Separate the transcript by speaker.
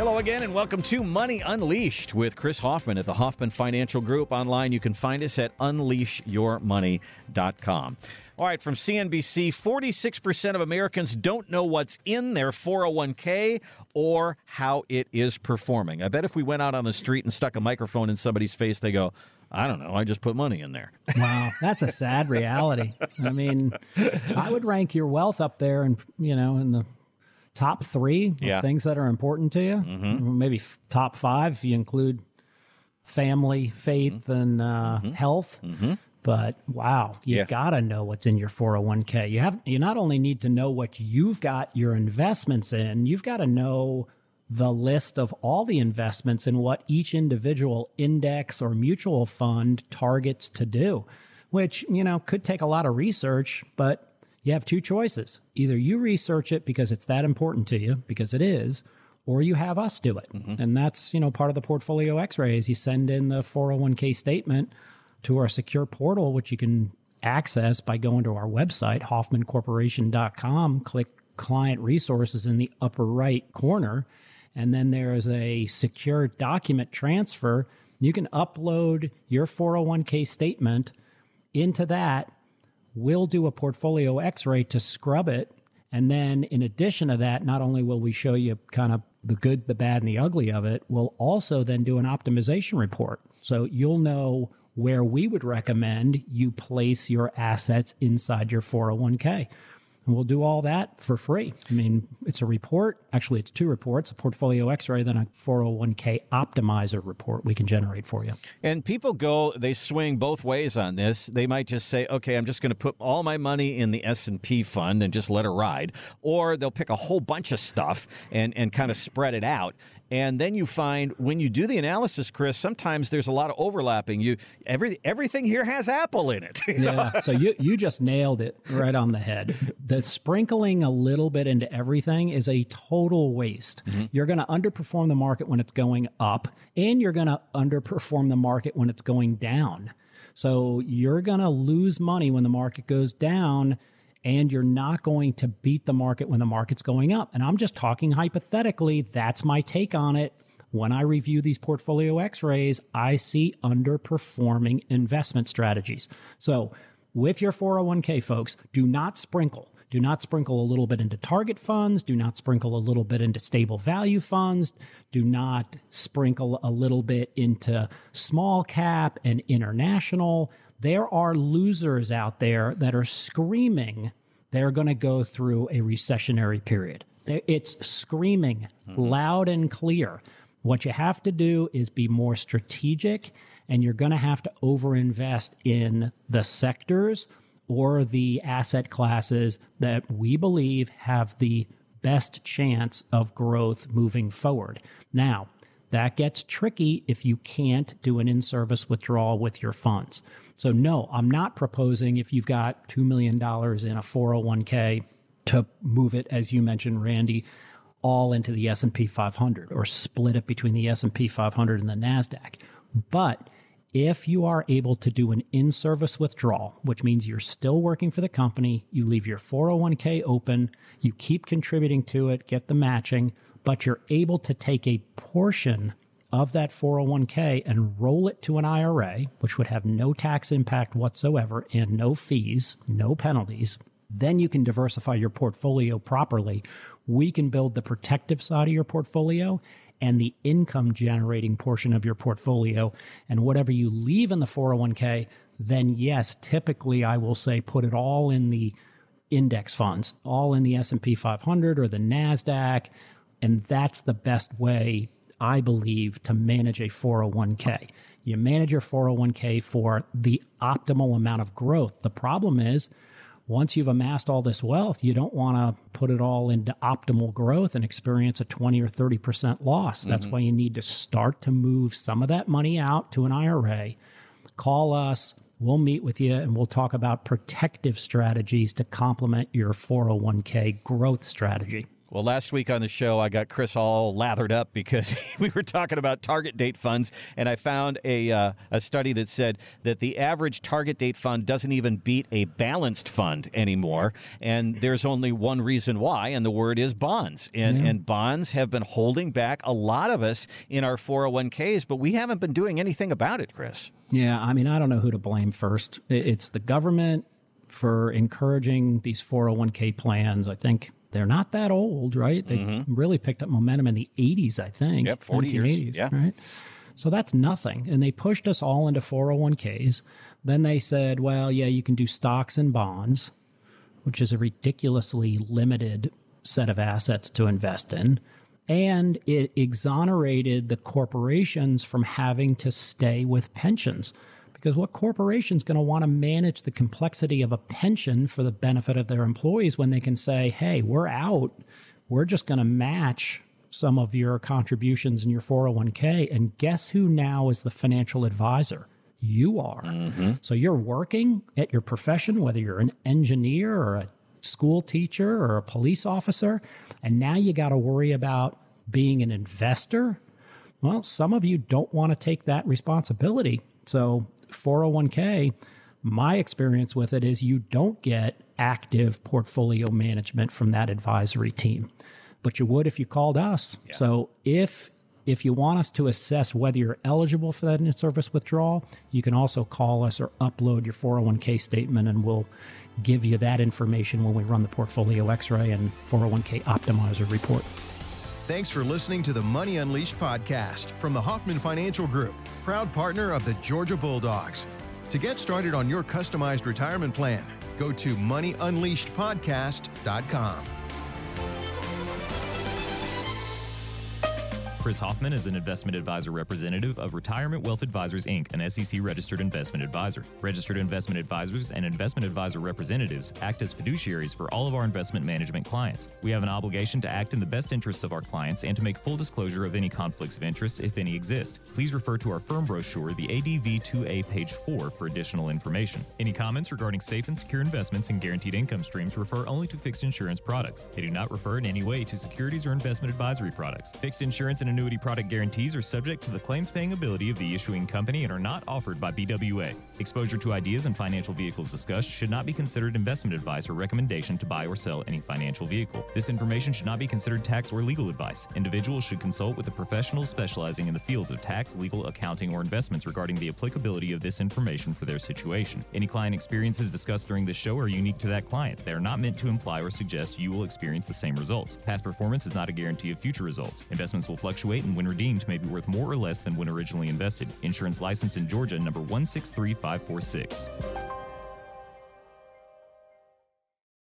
Speaker 1: Hello again, and welcome to Money Unleashed with Chris Hoffman at the Hoffman Financial Group. Online, you can find us at unleashyourmoney.com. All right, from CNBC 46% of Americans don't know what's in their 401k or how it is performing. I bet if we went out on the street and stuck a microphone in somebody's face, they go, I don't know. I just put money in there.
Speaker 2: Wow, that's a sad reality. I mean, I would rank your wealth up there, and you know, in the top three
Speaker 1: Yeah.
Speaker 2: things that are important to you.
Speaker 1: Mm-hmm.
Speaker 2: Maybe f- top five if you include family, faith,
Speaker 1: Mm-hmm.
Speaker 2: and uh, health. But wow, you
Speaker 1: Yeah.
Speaker 2: gotta know what's in your 401k. You have you not only need to know what you've got your investments in, you've got to know the list of all the investments and what each individual index or mutual fund targets to do, which, you know, could take a lot of research, but you have two choices. Either you research it because it's that important to you, because it is, or you have us do it. Mm-hmm. And that's, you know, part of the portfolio x-ray is you send in the 401k statement to our secure portal, which you can access by going to our website, hoffmancorporation.com, click client resources in the upper right corner. And then there is a secure document transfer. You can upload your 401k statement into that. We'll do a portfolio x ray to scrub it. And then, in addition to that, not only will we show you kind of the good, the bad, and the ugly of it, we'll also then do an optimization report. So you'll know where we would recommend you place your assets inside your 401k. And we'll do all that for free. I mean, it's a report. Actually, it's two reports a portfolio x ray, then a 401k optimizer report we can generate for you.
Speaker 1: And people go, they swing both ways on this. They might just say, okay, I'm just going to put all my money in the S&P fund and just let it ride. Or they'll pick a whole bunch of stuff and, and kind of spread it out. And then you find when you do the analysis, Chris, sometimes there's a lot of overlapping. You every everything here has Apple in it.
Speaker 2: Yeah. so you you just nailed it right on the head. The sprinkling a little bit into everything is a total waste. Mm-hmm. You're going to underperform the market when it's going up, and you're going to underperform the market when it's going down. So you're going to lose money when the market goes down. And you're not going to beat the market when the market's going up. And I'm just talking hypothetically. That's my take on it. When I review these portfolio x rays, I see underperforming investment strategies. So, with your 401k, folks, do not sprinkle. Do not sprinkle a little bit into target funds. Do not sprinkle a little bit into stable value funds. Do not sprinkle a little bit into small cap and international. There are losers out there that are screaming they're going to go through a recessionary period. It's screaming loud and clear. What you have to do is be more strategic, and you're going to have to overinvest in the sectors or the asset classes that we believe have the best chance of growth moving forward. Now, that gets tricky if you can't do an in service withdrawal with your funds. So, no, I'm not proposing if you've got $2 million in a 401k to move it, as you mentioned, Randy, all into the S&P 500 or split it between the S&P 500 and the Nasdaq. But if you are able to do an in-service withdrawal, which means you're still working for the company, you leave your 401k open, you keep contributing to it, get the matching, but you're able to take a portion of that 401k and roll it to an IRA, which would have no tax impact whatsoever and no fees, no penalties, then you can diversify your portfolio properly. We can build the protective side of your portfolio and the income generating portion of your portfolio. And whatever you leave in the 401k, then yes, typically I will say put it all in the index funds, all in the S&P 500 or the Nasdaq, and that's the best way I believe to manage a 401k. You manage your 401k for the optimal amount of growth. The problem is once you've amassed all this wealth, you don't want to put it all into optimal growth and experience a 20 or 30% loss. That's mm-hmm. why you need to start to move some of that money out to an IRA. Call us, we'll meet with you, and we'll talk about protective strategies to complement your 401k growth strategy.
Speaker 1: Well, last week on the show, I got Chris all lathered up because we were talking about target date funds, and I found a, uh, a study that said that the average target date fund doesn't even beat a balanced fund anymore. And there's only one reason why, and the word is bonds. And, yeah. and bonds have been holding back a lot of us in our 401ks, but we haven't been doing anything about it, Chris.
Speaker 2: Yeah, I mean, I don't know who to blame first. It's the government for encouraging these 401k plans. I think they're not that old, right? They mm-hmm. really picked up momentum in the 80s, I think.
Speaker 1: Yep, 40 years. Yeah.
Speaker 2: Right. So that's nothing. And they pushed us all into 401ks. Then they said, well, yeah, you can do stocks and bonds, which is a ridiculously limited set of assets to invest in. And it exonerated the corporations from having to stay with pensions. Because what corporation is going to want to manage the complexity of a pension for the benefit of their employees when they can say, hey, we're out. We're just going to match some of your contributions in your 401k. And guess who now is the financial advisor? You are. Mm-hmm. So you're working at your profession, whether you're an engineer or a school teacher or a police officer, and now you got to worry about being an investor. Well, some of you don't want to take that responsibility. So 401k, my experience with it is you don't get active portfolio management from that advisory team, but you would if you called us. Yeah. So if if you want us to assess whether you're eligible for that in service withdrawal, you can also call us or upload your 401k statement and we'll give you that information when we run the portfolio x-ray and 401k optimizer report.
Speaker 3: Thanks for listening to the Money Unleashed podcast from the Hoffman Financial Group, proud partner of the Georgia Bulldogs. To get started on your customized retirement plan, go to moneyunleashedpodcast.com.
Speaker 4: Chris Hoffman is an investment advisor representative of Retirement Wealth Advisors Inc., an SEC registered investment advisor. Registered investment advisors and investment advisor representatives act as fiduciaries for all of our investment management clients. We have an obligation to act in the best interests of our clients and to make full disclosure of any conflicts of interest, if any exist. Please refer to our firm brochure, the ADV 2A, page 4, for additional information. Any comments regarding safe and secure investments and guaranteed income streams refer only to fixed insurance products. They do not refer in any way to securities or investment advisory products. Fixed insurance and annuity product guarantees are subject to the claims paying ability of the issuing company and are not offered by RWA. Exposure to ideas and financial vehicles discussed should not be considered investment advice or recommendation to buy or sell any financial vehicle. This information should not be considered tax or legal advice. Individuals should consult with a professional specializing in the fields of tax, legal, accounting, or investments regarding the applicability of this information for their situation. Any client experiences discussed during this show are unique to that client. They are not meant to imply or suggest you will experience the same results. Past performance is not a guarantee of future results. Investments will fluctuate fluctuate and when redeemed may be worth more or less than when originally invested. Insurance license in Georgia number 163546.